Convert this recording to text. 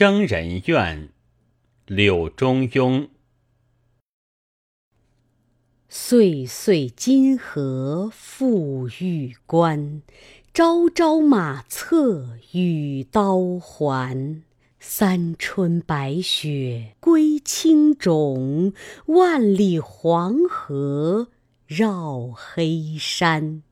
征人怨柳中庸。岁岁金河复玉关朝朝马策与刀环。三春白雪归青冢万里黄河绕黑山。